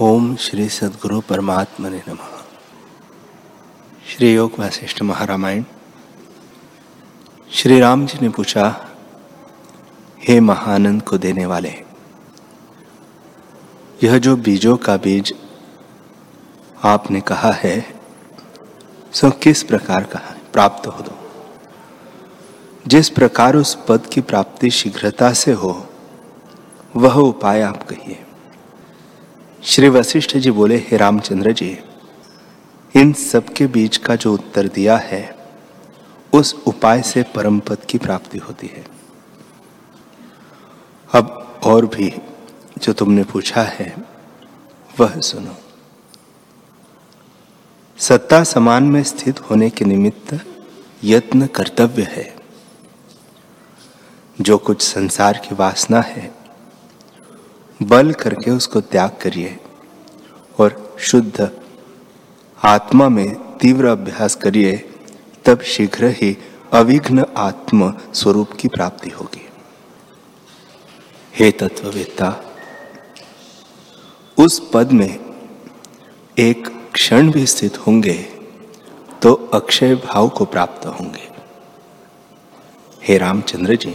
ओम श्री सदगुरु परमात्मा ने नम। श्री योग वशिष्ठ महारामायण। श्री राम जी ने पूछा, हे महानंद को देने वाले, यह जो बीजों का बीज आपने कहा है, सो किस प्रकार का है? प्राप्त हो दो। जिस प्रकार उस पद की प्राप्ति शीघ्रता से हो, वह उपाय आप कहिए। श्री वशिष्ठ जी बोले, हे रामचंद्र जी, इन सबके बीच का जो उत्तर दिया है, उस उपाय से परम पद की प्राप्ति होती है। अब और भी जो तुमने पूछा है, वह सुनो। सत्ता समान में स्थित होने के निमित्त यत्न कर्तव्य है। जो कुछ संसार की वासना है बल करके उसको त्याग करिए और शुद्ध आत्मा में तीव्र अभ्यास करिए, तब शीघ्र ही अविघ्न आत्म स्वरूप की प्राप्ति होगी। हे तत्ववेत्ता, उस पद में एक क्षण भी स्थित होंगे तो अक्षय भाव को प्राप्त होंगे। हे रामचंद्र जी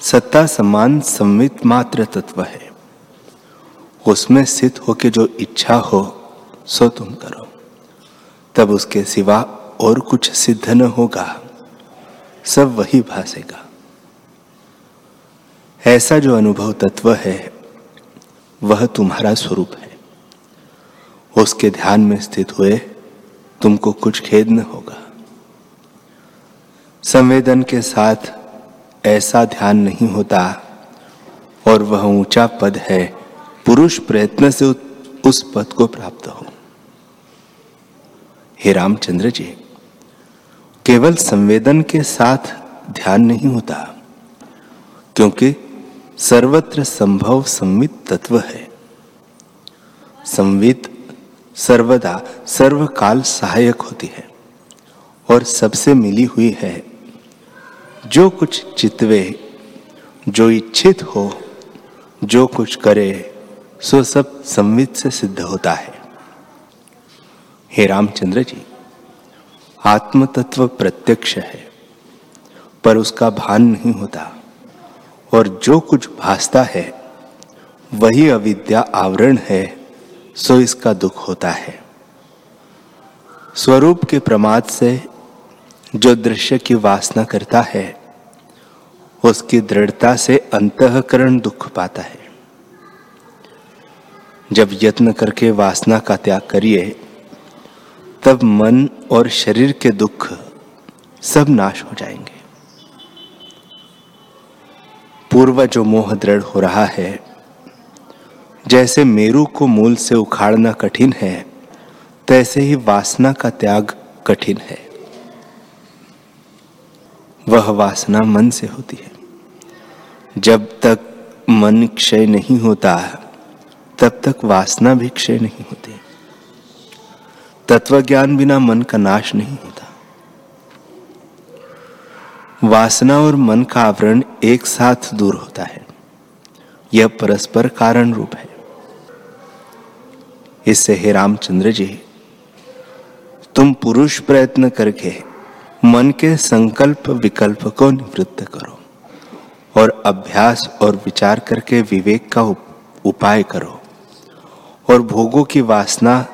सत्ता समान संवित मात्र तत्व है। उसमें स्थित होके जो इच्छा हो, सो तुम करो। तब उसके सिवा और कुछ सिद्ध न होगा। सब वही भासेगा। ऐसा जो अनुभव तत्व है, वह तुम्हारा स्वरूप है। उसके ध्यान में स्थित हुए तुमको कुछ खेद न होगा। संवेदन के साथ ऐसा ध्यान नहीं होता। और वह ऊँचा पद है। पुरुष प्रयत्न से उस पद को प्राप्त हो। हे रामचंद्र जी, केवल संवेदन के साथ ध्यान नहीं होता, क्योंकि सर्वत्र संभव संवित तत्व है। संवित सर्वदा, सर्वकाल सहायक होती है, और सबसे मिली हुई है। जो कुछ चितवे जो इच्छित हो, जो कुछ करे, सो सब संवित से सिद्ध होता है। हे रामचंद्र जी आत्म तत्व प्रत्यक्ष है, पर उसका भान नहीं होता, और जो कुछ भासता है, वही अविद्या आवरण है, सो इसका दुख होता है। स्वरूप के प्रमाद से जो दृश्य की वासना करता है, उसकी दृढ़ता से अंतकरण दुख पाता है। जब यत्न करके वासना का त्याग करिए, तब मन और शरीर के दुख सब नाश हो जाएँगे। पूर्व जो मोह दृढ़ हो रहा है, जैसे मेरु को मूल से उखाड़ना कठिन है, तैसे ही वासना का त्याग कठिन है। वह वासना मन से होती है। जब तक मन क्षय नहीं होता, तब तक वासना भी क्षय नहीं होती। तत्व ज्ञान बिना मन का नाश नहीं होता। वासना और मन का आवरण एक साथ दूर होता है। यह परस्पर कारण रूप है। इससे हे रामचंद्र जी, तुम पुरुष प्रयत्न करके मन के संकल्प विकल्प को निवृत्त करो और अभ्यास और विचार करके विवेक का उपाय करो। और भोगों की वासना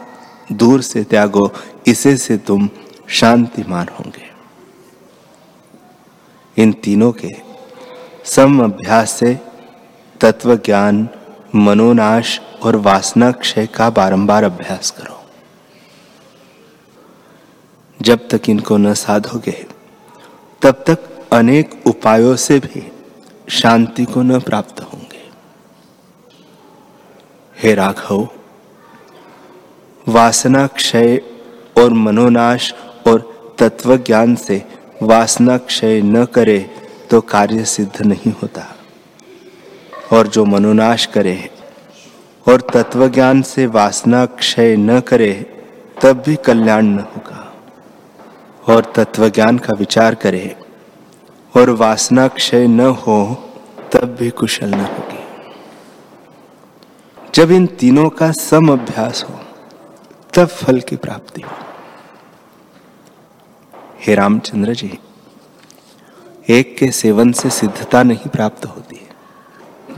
दूर से त्यागो, इसे से तुम शांतिमान होंगे। इन तीनों के सम अभ्यास से तत्व ज्ञान मनोनाश और वासना क्षय का बारंबार अभ्यास करो। जब तक इनको न साधोगे। तब तक अनेक उपायों से भी शांति को न प्राप्त होंगे। हे राघव वासना क्षय और मनोनाश और तत्व ज्ञान से वासना क्षय न करे तो कार्य सिद्ध नहीं होता। और जो मनोनाश करे और तत्व ज्ञान से वासना क्षय न करे, तब भी कल्याण न होगा और तत्व ज्ञान का विचार करे और वासना क्षय न हो, तब भी कुशल न होगी। जब इन तीनों का सम अभ्यास हो, तब फल की प्राप्ति हो। हे रामचंद्र जी, एक के सेवन से सिद्धता नहीं प्राप्त होती है।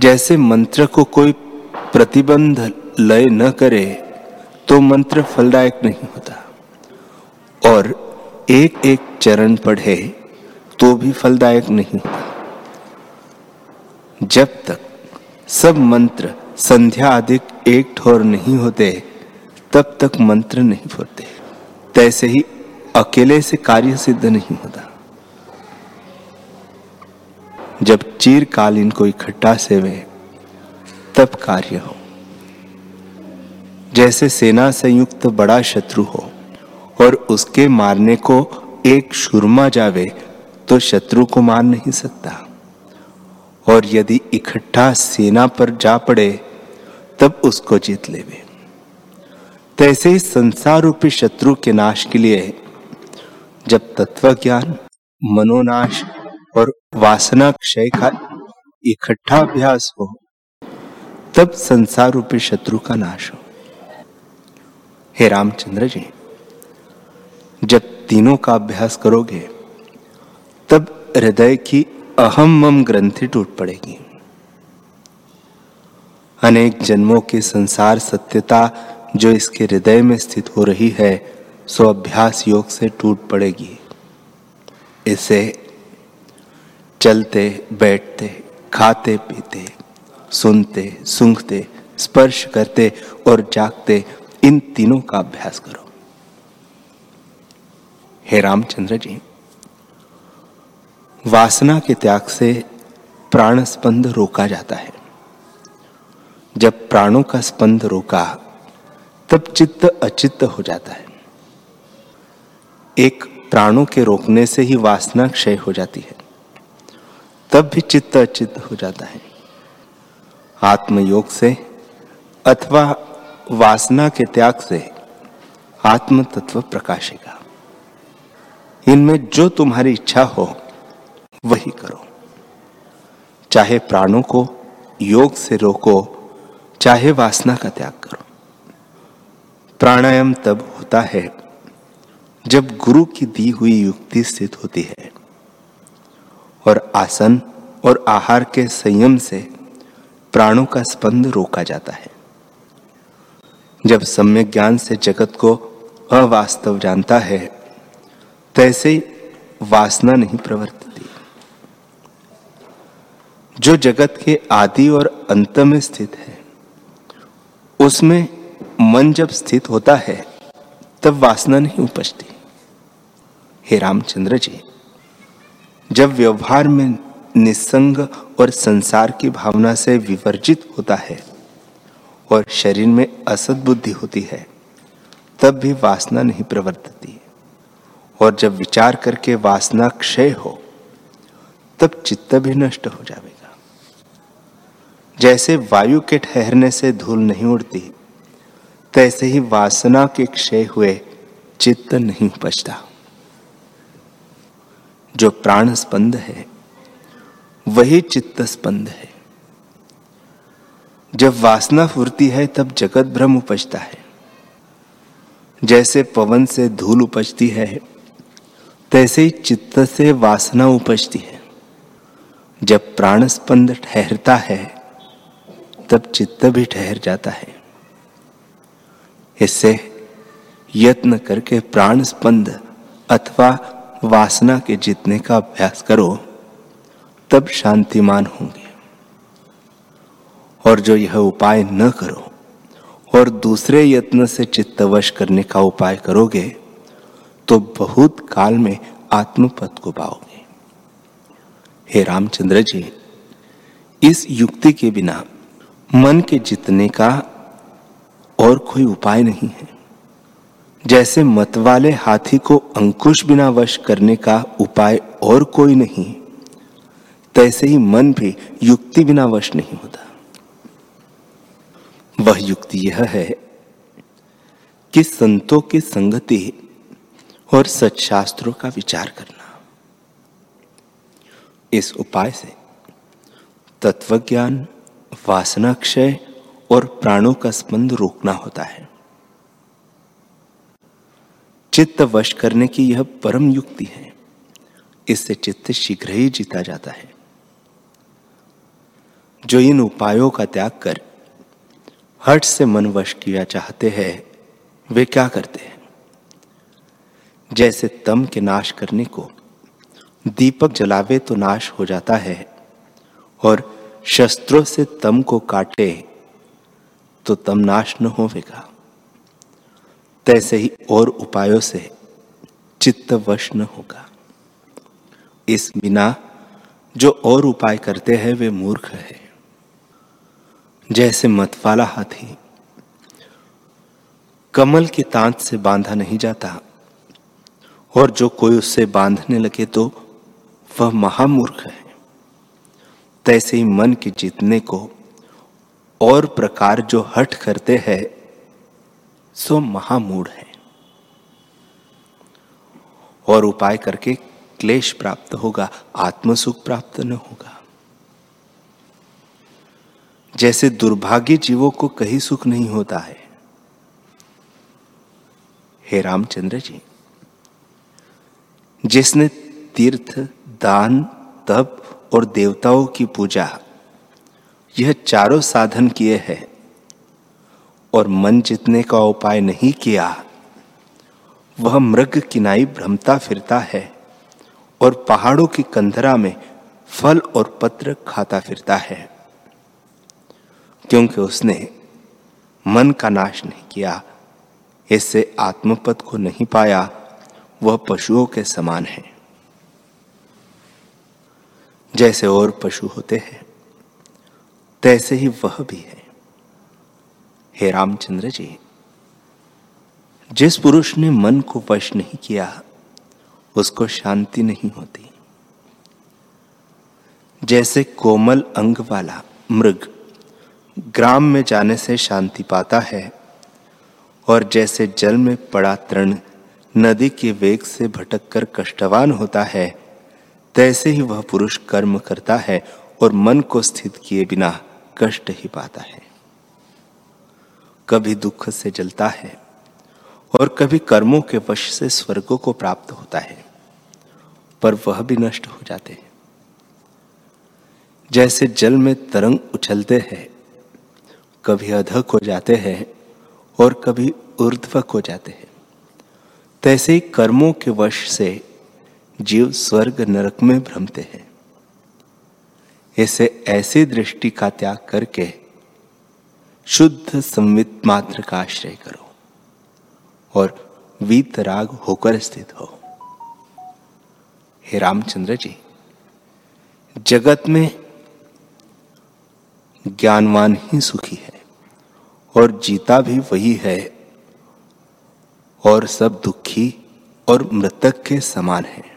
जैसे मंत्र को कोई प्रतिबंध लय न करे तो मंत्र फलदायक नहीं होता। और एक एक चरण पढ़े तो भी फलदायक नहीं जब तक सब मंत्र संध्या अधिक एक ठोर नहीं होते, तब तक मंत्र नहीं फूटते। तैसे ही अकेले से कार्य सिद्ध नहीं होता। जब चीरकाल इनको इकट्ठा सेवे, तब कार्य हो। जैसे सेना संयुक्त बड़ा शत्रु हो और उसके मारने को एक शुरमा जावे तो शत्रु को मार नहीं सकता। और यदि इकट्ठा सेना पर जा पड़े, तब उसको जीत लेवे। तैसे ही संसार रूपी शत्रु के नाश के लिए, जब तत्व ज्ञान मनोनाश और वासना क्षय का इकट्ठा अभ्यास हो, तब संसार रूपी शत्रु का नाश हो। हे रामचंद्र जी। जब तीनों का अभ्यास करोगे, तब हृदय की अहम मम ग्रंथि टूट पड़ेगी। अनेक जन्मों की संसार सत्यता जो इसके हृदय में स्थित हो रही है, सो अभ्यास योग से टूट पड़ेगी। इसे चलते, बैठते, खाते, पीते, सुनते, सूंघते, स्पर्श करते और जागते इन तीनों का अभ्यास करो। हे रामचंद्र जी, वासना के त्याग से प्राण स्पंद रोका जाता है। जब प्राणों का स्पंद रोका, तब चित्त अचित्त हो जाता है। एक प्राणों के रोकने से ही वासना क्षय हो जाती है। तब भी चित्त अचित्त हो जाता है। आत्मयोग से अथवा वासना के त्याग से आत्म तत्व प्रकाशेगा। इनमें जो तुम्हारी इच्छा हो, वही करो। चाहे प्राणों को, योग से रोको, चाहे वासना का त्याग करो। प्राणायाम तब होता है, जब गुरु की दी हुई युक्ति स्थित होती है। और आसन और आहार के संयम से प्राणों का स्पंद रोका जाता है। जब सम्यक ज्ञान से जगत को अवास्तव जानता है तैसे वासना नहीं प्रवर्तती। जो जगत के आदि और अंत में स्थित है, उसमें मन जब स्थित होता है, तब वासना नहीं उपजती। हे रामचंद्र जी, जब व्यवहार में निसंग और संसार की भावना से विवर्जित होता है और शरीर में असद बुद्धि होती है, तब भी वासना नहीं प्रवर्तती। और जब विचार करके वासना क्षय हो, तब चित्त भी नष्ट हो जाएगा। जैसे वायु के ठहरने से धूल नहीं उड़ती, तैसे ही वासना के क्षय हुए चित्त नहीं उपजता जो प्राण स्पंद है, वही चित्त स्पंद है। जब वासना फुरती है, तब जगत भ्रम उपजता है। जैसे पवन से धूल उपजती है तैसे ही चित्त से वासना उपजती है। जब प्राण स्पंद ठहरता है, तब चित्त भी ठहर जाता है। इससे यत्न करके प्राण स्पंद अथवा वासना के जीतने का अभ्यास करो, तब शांतिमान होंगे। और जो यह उपाय न करो और दूसरे यत्न से चित्तवश करने का उपाय करोगे तो बहुत काल में आत्मपद को पाओगे। हे रामचंद्र जी, इस युक्ति के बिना मन के जितने का और कोई उपाय नहीं है। जैसे मत वाले हाथी को अंकुश बिना वश करने का उपाय और कोई नहीं, तैसे ही मन भी युक्ति बिना वश नहीं होता। वह युक्ति यह है कि संतों की संगति और सच्शास्त्रों का विचार करना। इस उपाय से तत्वज्ञान वासना क्षय और प्राणों का स्पंद रोकना होता है। चित्त वश करने की यह परम युक्ति है। इससे चित्त शीघ्र ही जीता जाता है। जो इन उपायों का त्याग कर हट से मन वश किया चाहते हैं, वे क्या करते हैं? जैसे तम के नाश करने को। दीपक जलावे तो नाश हो जाता है, और शस्त्रों से तम को काटे तो तम नाश न होवेगा। तैसे ही और उपायों से चित्त वश न होगा। इस बिना जो और उपाय करते हैं, वे मूर्ख है। जैसे मतवाला हाथी, कमल की तांत से बांधा नहीं जाता और जो कोई उससे बांधने लगे तो वह महामूर्ख है। तैसे ही मन के जीतने को और प्रकार जो हट करते हैं, सो महामूढ़ है। और उपाय करके क्लेश प्राप्त होगा, आत्मसुख प्राप्त न होगा। जैसे दुर्भाग्य जीवों को कहीं सुख नहीं होता है। हे रामचंद्र जी। जिसने तीर्थ, दान, तप और देवताओं की पूजा, यह चारों साधन किए हैं और मन जितने का उपाय नहीं किया, वह मृग किनाई भ्रमता फिरता है और पहाड़ों की कंधरा में फल और पत्र खाता फिरता है, क्योंकि उसने मन का नाश नहीं किया, इससे आत्मपद को नहीं पाया वह पशुओं के समान है। जैसे और पशु होते हैं, तैसे ही वह भी है। हे रामचंद्र जी, जिस पुरुष ने मन को वश नहीं किया, उसको शांति नहीं होती। जैसे कोमल अंग वाला मृग ग्राम में जाने से शांति पाता है, और जैसे जल में पड़ा तृण नदी के वेग से भटककर कष्टवान होता है। तैसे ही वह पुरुष कर्म करता है और मन को स्थित किए बिना कष्ट ही पाता है। कभी दुख से जलता है और कभी कर्मों के वश से स्वर्गों को प्राप्त होता है, पर वह भी नष्ट हो जाते हैं। जैसे जल में तरंग उछलते हैं, कभी अधक हो जाते हैं और कभी ऊर्ध्वक हो जाते हैं। तैसे कर्मों के वश से जीव स्वर्ग नरक में भ्रमते हैं। इसे ऐसी दृष्टि का त्याग करके शुद्ध संवित मात्र का आश्रय करो और वीतराग होकर स्थित हो। हे रामचंद्र जी, जगत में ज्ञानवान ही सुखी है और जीता भी वही है और सब दुखी और मृतक के समान है।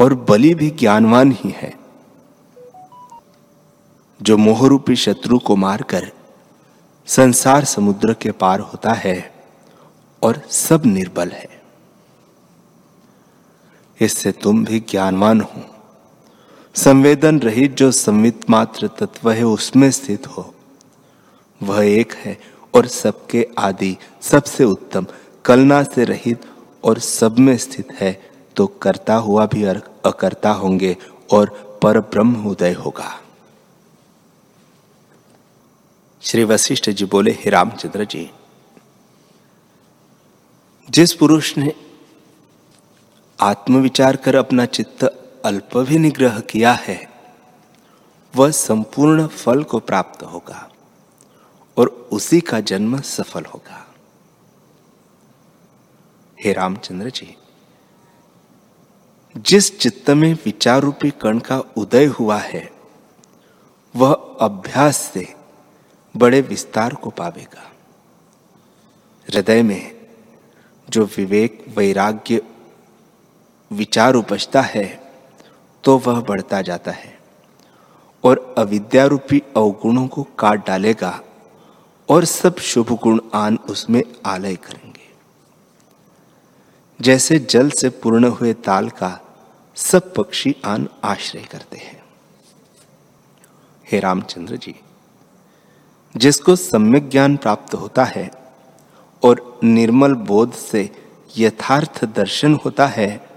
और बलि भी ज्ञानवान ही है। जो मोहरूपी शत्रु को मारकर संसार समुद्र के पार होता है और सब निर्बल है। इससे तुम भी ज्ञानवान हो। संवेदन रहित जो संवित मात्र तत्व है, उसमें स्थित हो। वह एक है और सबके आदि सबसे उत्तम, कलना से रहित और सब में स्थित है तो करता हुआ भी अकर्ता होंगे और पर ब्रह्म उदय होगा। श्री वशिष्ठ जी बोले, हे रामचंद्र जी, जिस पुरुष ने आत्मविचार कर अपना चित्त अल्प भी निग्रह किया है, वह संपूर्ण फल को प्राप्त होगा। और उसी का जन्म सफल होगा। हे रामचंद्र जी, जिस चित्त में विचार रूपी कण का उदय हुआ है, वह अभ्यास से बड़े विस्तार को पावेगा। हृदय में जो विवेक, वैराग्य, विचार उपजता है तो वह बढ़ता जाता है और अविद्यारूपी अवगुणों को काट डालेगा। और सब शुभ गुण आन उसमें आलय करेंगे। जैसे जल से पूर्ण हुए ताल का सब पक्षी आन आश्रय करते हैं। हे रामचंद्र जी, जिसको सम्यक ज्ञान प्राप्त होता है और निर्मल बोध से यथार्थ दर्शन होता है,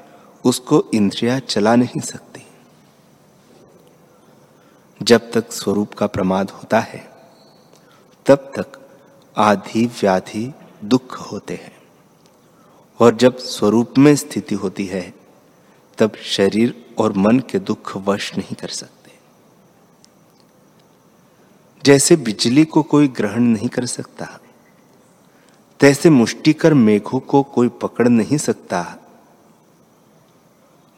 उसको इंद्रिया चला नहीं सकती। जब तक स्वरूप का प्रमाद होता है तब तक आधी व्याधि दुख होते हैं। और जब स्वरूप में स्थिति होती है, तब शरीर और मन के दुख वश नहीं कर सकते। जैसे बिजली को कोई ग्रहण नहीं कर सकता, तैसे मुष्टिकर मेघों को कोई पकड़ नहीं सकता,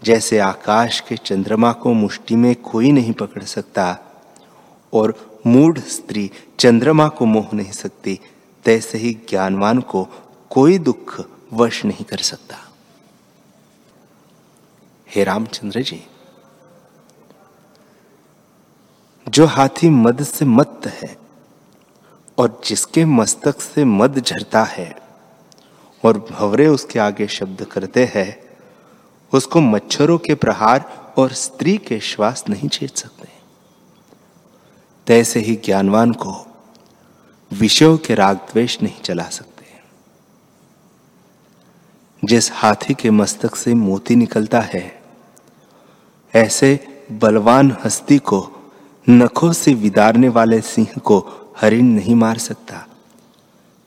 जैसे आकाश के चंद्रमा को मुष्टि में कोई नहीं पकड़ सकता, और मूढ़ स्त्री चंद्रमा को मोह नहीं सकती, तैसे ही ज्ञानवान को कोई दुख वश नहीं कर सकता। हे रामचंद्र जी, जो हाथी मद से मत है और जिसके मस्तक से मद झरता है और भवरे उसके आगे शब्द करते हैं, उसको मच्छरों के प्रहार और स्त्री के श्वास नहीं छेद सकते। तैसे ही ज्ञानवान को विषयों के राग द्वेष नहीं चला सकते। जिस हाथी के मस्तक से मोती निकलता है, ऐसे बलवान हस्ती को, नखों से विदारने वाले सिंह को हरिण नहीं मार सकता।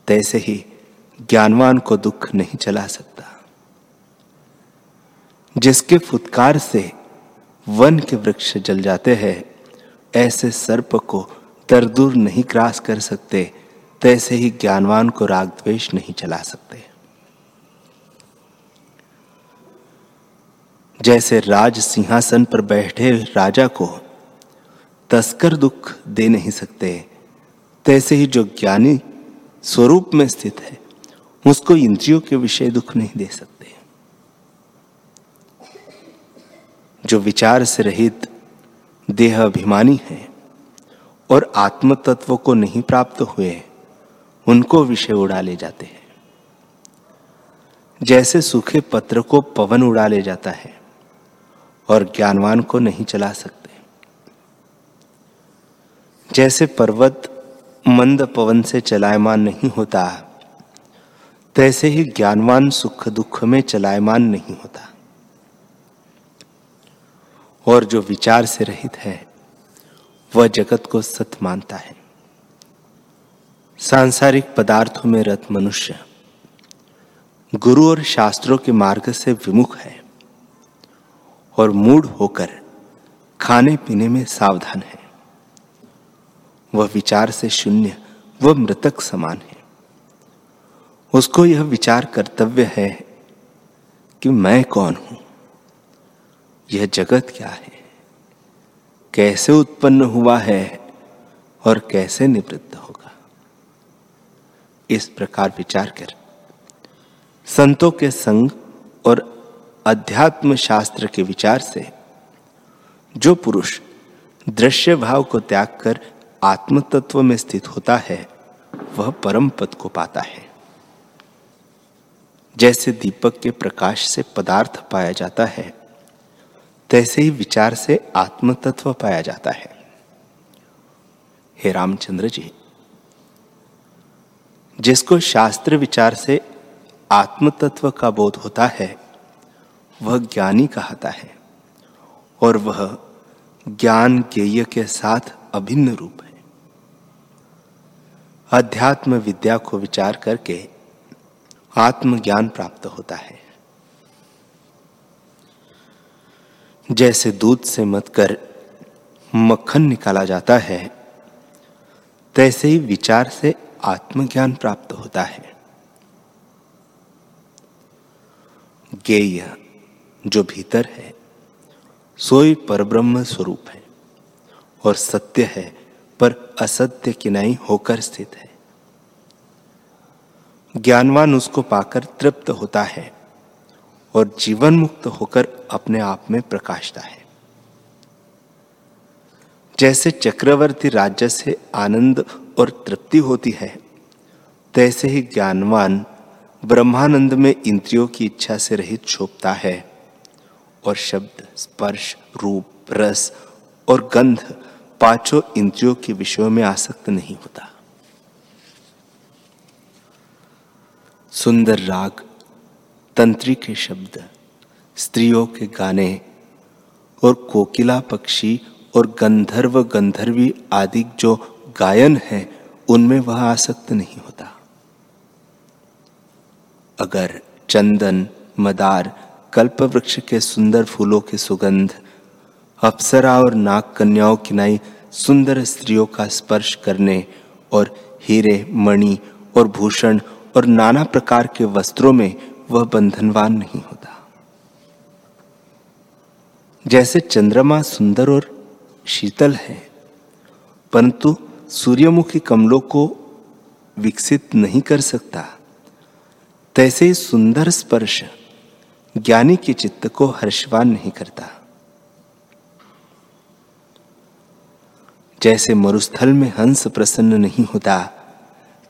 तैसे ही ज्ञानवान को दुख नहीं चला सकता। जिसके फुतकार से वन के वृक्ष जल जाते हैं ऐसे सर्प को तरदूर नहीं क्रास कर सकते, तैसे ही ज्ञानवान को राग द्वेष नहीं चला सकते। जैसे राज सिंहासन पर बैठे राजा को तस्कर दुख दे नहीं सकते, तैसे ही जो ज्ञानी स्वरूप में स्थित है, उसको इंद्रियों के विषय दुख नहीं दे सकते। जो विचार से रहित देह अभिमानी है और आत्म तत्व को नहीं प्राप्त हुए उनको विषय उड़ा ले जाते हैं। जैसे सूखे पत्र को पवन उड़ा ले जाता है और ज्ञानवान को नहीं चला सकते। जैसे पर्वत मंद पवन से चलायमान नहीं होता, तैसे ही ज्ञानवान सुख दुख में चलायमान नहीं होता। और जो विचार से रहित है, वह जगत को सत मानता है। सांसारिक पदार्थों में रत मनुष्य, गुरु और शास्त्रों के मार्ग से विमुख है और मूड होकर खाने पीने में सावधान है। वह विचार से शून्य, वह मृतक समान है। उसको यह विचार कर्तव्य है कि मैं कौन हूँ? यह जगत क्या है? कैसे उत्पन्न हुआ है और कैसे निवृत्त होगा? इस प्रकार विचार कर। संतों के संग और अध्यात्म शास्त्र के विचार से जो पुरुष दृश्य भाव को त्याग कर आत्म तत्व में स्थित होता है, वह परम पद को पाता है। जैसे दीपक के प्रकाश से पदार्थ पाया जाता है तैसे ही विचार से आत्म तत्व पाया जाता है। हे रामचंद्र जी, जिसको शास्त्र विचार से आत्म तत्व का बोध होता है, वह ज्ञानी कहता है और वह ज्ञान ज्ञेय के साथ अभिन्न रूप है। अध्यात्म विद्या को विचार करके आत्मज्ञान प्राप्त होता है। जैसे दूध से मत कर मक्खन निकाला जाता है, तैसे ही विचार से आत्मज्ञान प्राप्त होता है। गेय जो भीतर है, सोई परब्रह्म स्वरूप है और सत्य है, पर असत्य किनाई होकर स्थित है। ज्ञानवान उसको पाकर तृप्त होता है। और जीवन मुक्त होकर अपने आप में प्रकाशता है। जैसे चक्रवर्ती राज्य से आनंद और तृप्ति होती है, तैसे ही ज्ञानवान ब्रह्मानंद में इंद्रियों की इच्छा से रहित छोपता है और शब्द, स्पर्श, रूप, रस और गंध पाँचों इंद्रियों के विषयों में आसक्त नहीं होता। सुंदर राग तंत्री के शब्द, स्त्रियों के गाने और कोकिला पक्षी और गंधर्व गंधर्वी आदि जो गायन है, उनमें वह आसक्त नहीं होता। अगर चंदन, मदार कल्प वृक्ष के सुंदर फूलों के सुगंध, अप्सरा और नाग कन्याओं की नाई सुंदर स्त्रियों का स्पर्श करने और हीरे, मणि और भूषण और नाना प्रकार के वस्त्रों में वह बंधनवान नहीं होता। जैसे चंद्रमा सुंदर और शीतल है, परंतु सूर्यमुखी कमलों को विकसित नहीं कर सकता, तैसे ही सुंदर स्पर्श ज्ञानी के चित्त को हर्षवान नहीं करता। जैसे मरुस्थल में हंस प्रसन्न नहीं होता,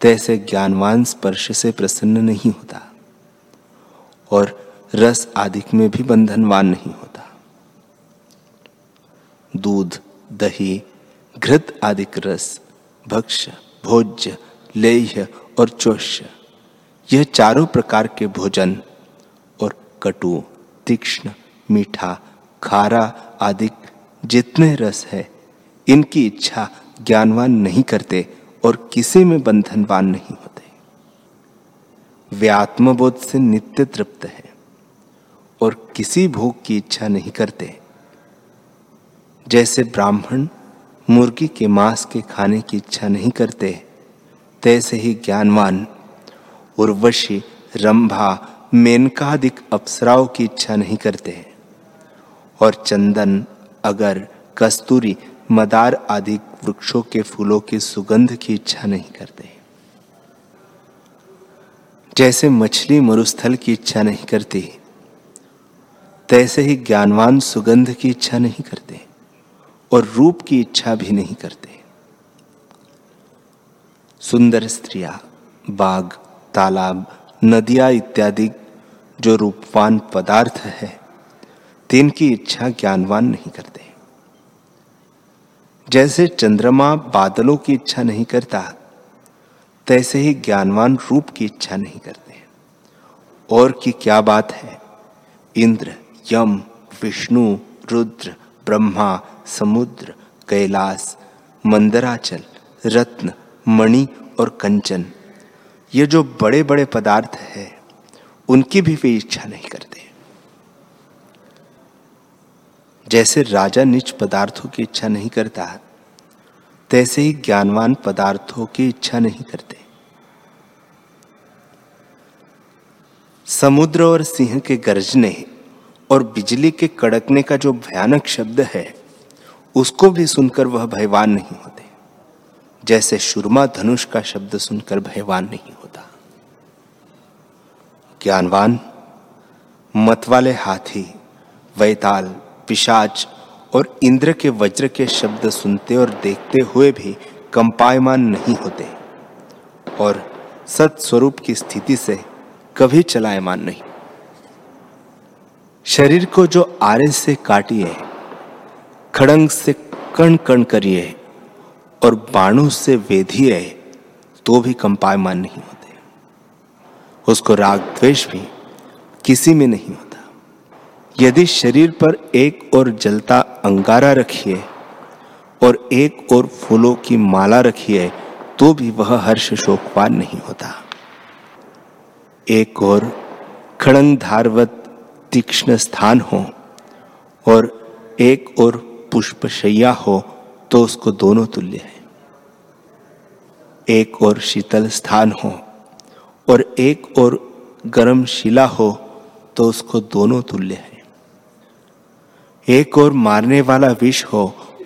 तैसे ज्ञानवान स्पर्श से प्रसन्न नहीं होता। और रस आदि में भी बंधनवान नहीं होता। दूध, दही, घृत आदि रस भक्ष्य भोज्य, लेह्य और चोष्य, यह चारों प्रकार के भोजन और कटु, तीक्ष्ण, मीठा, खारा आदि जितने रस है, इनकी इच्छा ज्ञानवान नहीं करते और किसी में बंधनवान नहीं होते। वे आत्मबोध से नित्य तृप्त है और किसी भोग की इच्छा नहीं करते। जैसे ब्राह्मण मुर्गी के मांस के खाने की इच्छा नहीं करते, तैसे ही ज्ञानवान उर्वशी, रंभा, मेनकादिक अप्सराओं की इच्छा नहीं करते। और चंदन, अगर, कस्तूरी, मदार आदि वृक्षों के फूलों की सुगंध की इच्छा नहीं करते। जैसे मछली मरुस्थल की इच्छा नहीं करती, तैसे ही ज्ञानवान सुगंध की इच्छा नहीं करते और रूप की इच्छा भी नहीं करते। सुंदर स्त्रियाँ बाग तालाब, नदियाँ इत्यादि जो रूपवान पदार्थ है, तिनकी इच्छा ज्ञानवान नहीं करते। जैसे चंद्रमा बादलों की इच्छा नहीं करता तैसे ही ज्ञानवान रूप की इच्छा नहीं करते और की क्या बात है? इंद्र, यम, विष्णु, रुद्र, ब्रह्मा, समुद्र, कैलाश, मंदराचल, रत्न, मणि और कंचन, ये जो बड़े बड़े पदार्थ है, उनकी भी वे इच्छा नहीं करते जैसे राजा निच पदार्थों की इच्छा नहीं करता, तैसे ही ज्ञानवान पदार्थों की इच्छा नहीं करते। समुद्र और सिंह के गर्जने और बिजली के कड़कने का जो भयानक शब्द है, उसको भी सुनकर वह भयवान नहीं होते। जैसे शुरमा धनुष का शब्द सुनकर भयवान नहीं होता। ज्ञानवान, मतवाले हाथी, वैताल, पिशाच और इंद्र के वज्र के शब्द सुनते और देखते हुए भी कंपायमान नहीं होते। और सत स्वरूप की स्थिति से कभी चलायमान नहीं। शरीर को जो आरे से काटिए, खड़ंग से कण कण करिए और बाणु से वेधिए तो भी कंपायमान नहीं होते। उसको राग द्वेष भी किसी में नहीं होता। यदि शरीर पर एक और जलता अंगारा रखिए और एक और फूलों की माला रखिए तो भी वह हर्ष शोकवान नहीं होता। एक और खड़ंग धारवत तीक्ष्ण स्थान हो और एक और पुष्पशैया हो तो उसको दोनों तुल्य है। एक और शीतल स्थान हो और एक और गर्म शिला हो तो उसको दोनों तुल्य है। एक और मारने वाला विष हो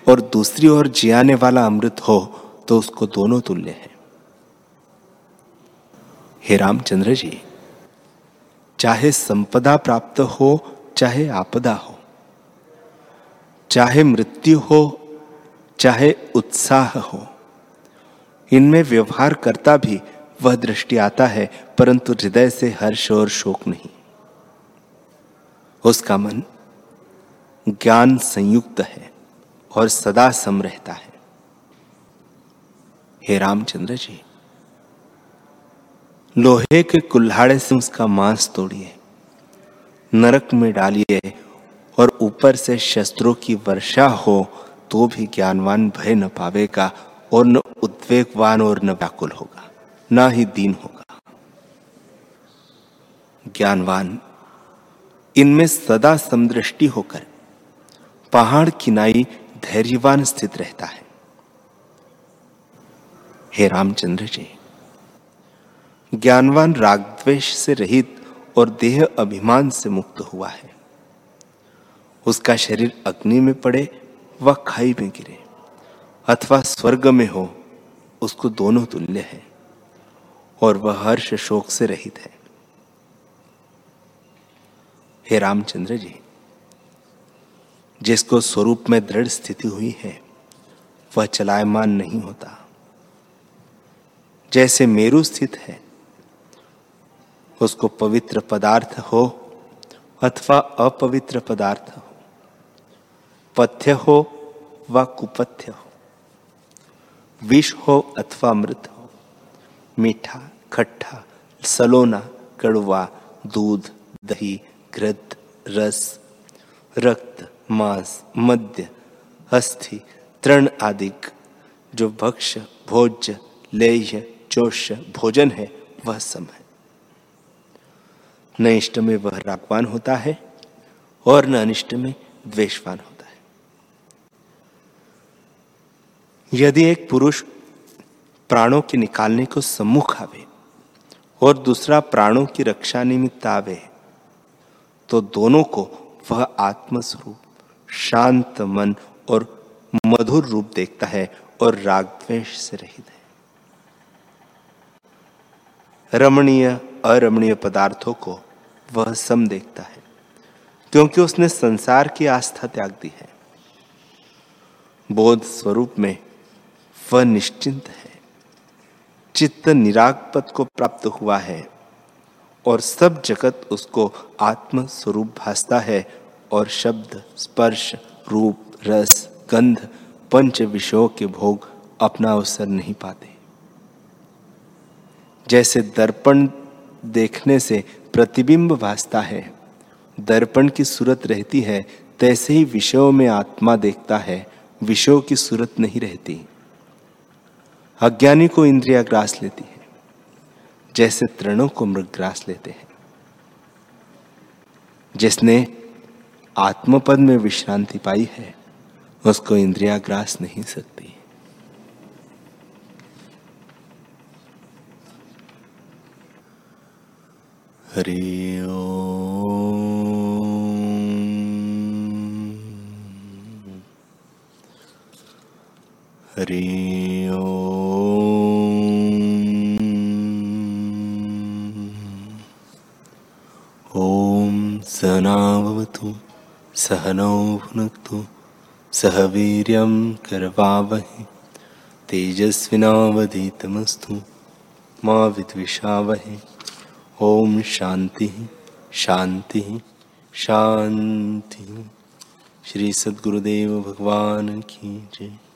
और दूसरी ओर जियाने वाला अमृत हो तो उसको दोनों तुल्य है। हे रामचंद्र जी चाहे संपदा प्राप्त हो, चाहे आपदा हो। चाहे मृत्यु हो, चाहे उत्साह हो। इनमें व्यवहार करता भी वह दृष्टि आता है, परंतु हृदय से हर्ष और शोक नहीं। उसका मन ज्ञान संयुक्त है और सदा सम रहता है। हे रामचंद्र जी। लोहे के कुल्हाड़े से उसका मांस तोड़िए, नरक में डालिए और ऊपर से शस्त्रों की वर्षा हो तो भी ज्ञानवान भय न पावेगा और न उद्वेगवान और न व्याकुल होगा, ना ही दीन होगा। ज्ञानवान, इनमें सदा समदृष्टि होकर पहाड़ किनाई धैर्यवान स्थित रहता है। हे रामचंद्र जी ज्ञानवान राग द्वेष से रहित और देह अभिमान से मुक्त हुआ है। उसका शरीर अग्नि में पड़े व खाई में गिरे, अथवा स्वर्ग में हो, उसको दोनों तुल्य है और वह हर्ष शोक से रहित है। हे रामचंद्र जी, जिसको स्वरूप में दृढ़ स्थिति हुई है, वह चलायमान नहीं होता। जैसे मेरु स्थित है उसको पवित्र पदार्थ हो अथवा अपवित्र पदार्थ हो। पथ्य हो व कुपथ्य हो। विष हो अथवा मृत हो। मीठा, खट्टा, सलोना, कड़वा, दूध, दही, घृत, रस, रक्त, मांस मध्य अस्थि तृण आदि जो भक्ष भोज्य, लेह्य, चोष्य, भोजन है, वह सम है। न इष्ट में वह रागवान होता है और न अनिष्ट में द्वेषवान होता है। यदि एक पुरुष प्राणों के निकालने को सम्मुख आवे और दूसरा प्राणों की रक्षा निमित्त आवे तो दोनों को वह आत्मस्वरूप, शांत मन और मधुर रूप देखता है और राग द्वेष से रहित है। रमणीय, अरमणीय पदार्थों को वह सम देखता है, क्योंकि उसने संसार की आस्था त्याग दी है। बोध स्वरूप में वह निश्चिंत है। चित्त निराग पद को प्राप्त हुआ है और सब जगत उसको आत्म स्वरूप भासता है और शब्द, स्पर्श, रूप, रस, गंध, पंच विषयों के भोग अपना अवसर नहीं पाते। जैसे दर्पण देखने से प्रतिबिंब भासता है। दर्पण की सूरत रहती है, तैसे ही विषयों में आत्मा देखता है, विषयों की सूरत नहीं रहती। अज्ञानी को इंद्रिया ग्रास लेती है, जैसे तृणों को मृग ग्रास लेते हैं। जिसने आत्मपद में विश्रांति पाई है, उसको इंद्रिया ग्रास नहीं सकती। हरि हरि ओम। सहनावतु सहनौ भुनक्तु सह वीर्यं करवावहे। तेजस्विनावधीतमस्तु मा विद्विषावहे ओम शांति शांति शांति। श्री सद्गुरुदेव भगवान की जय।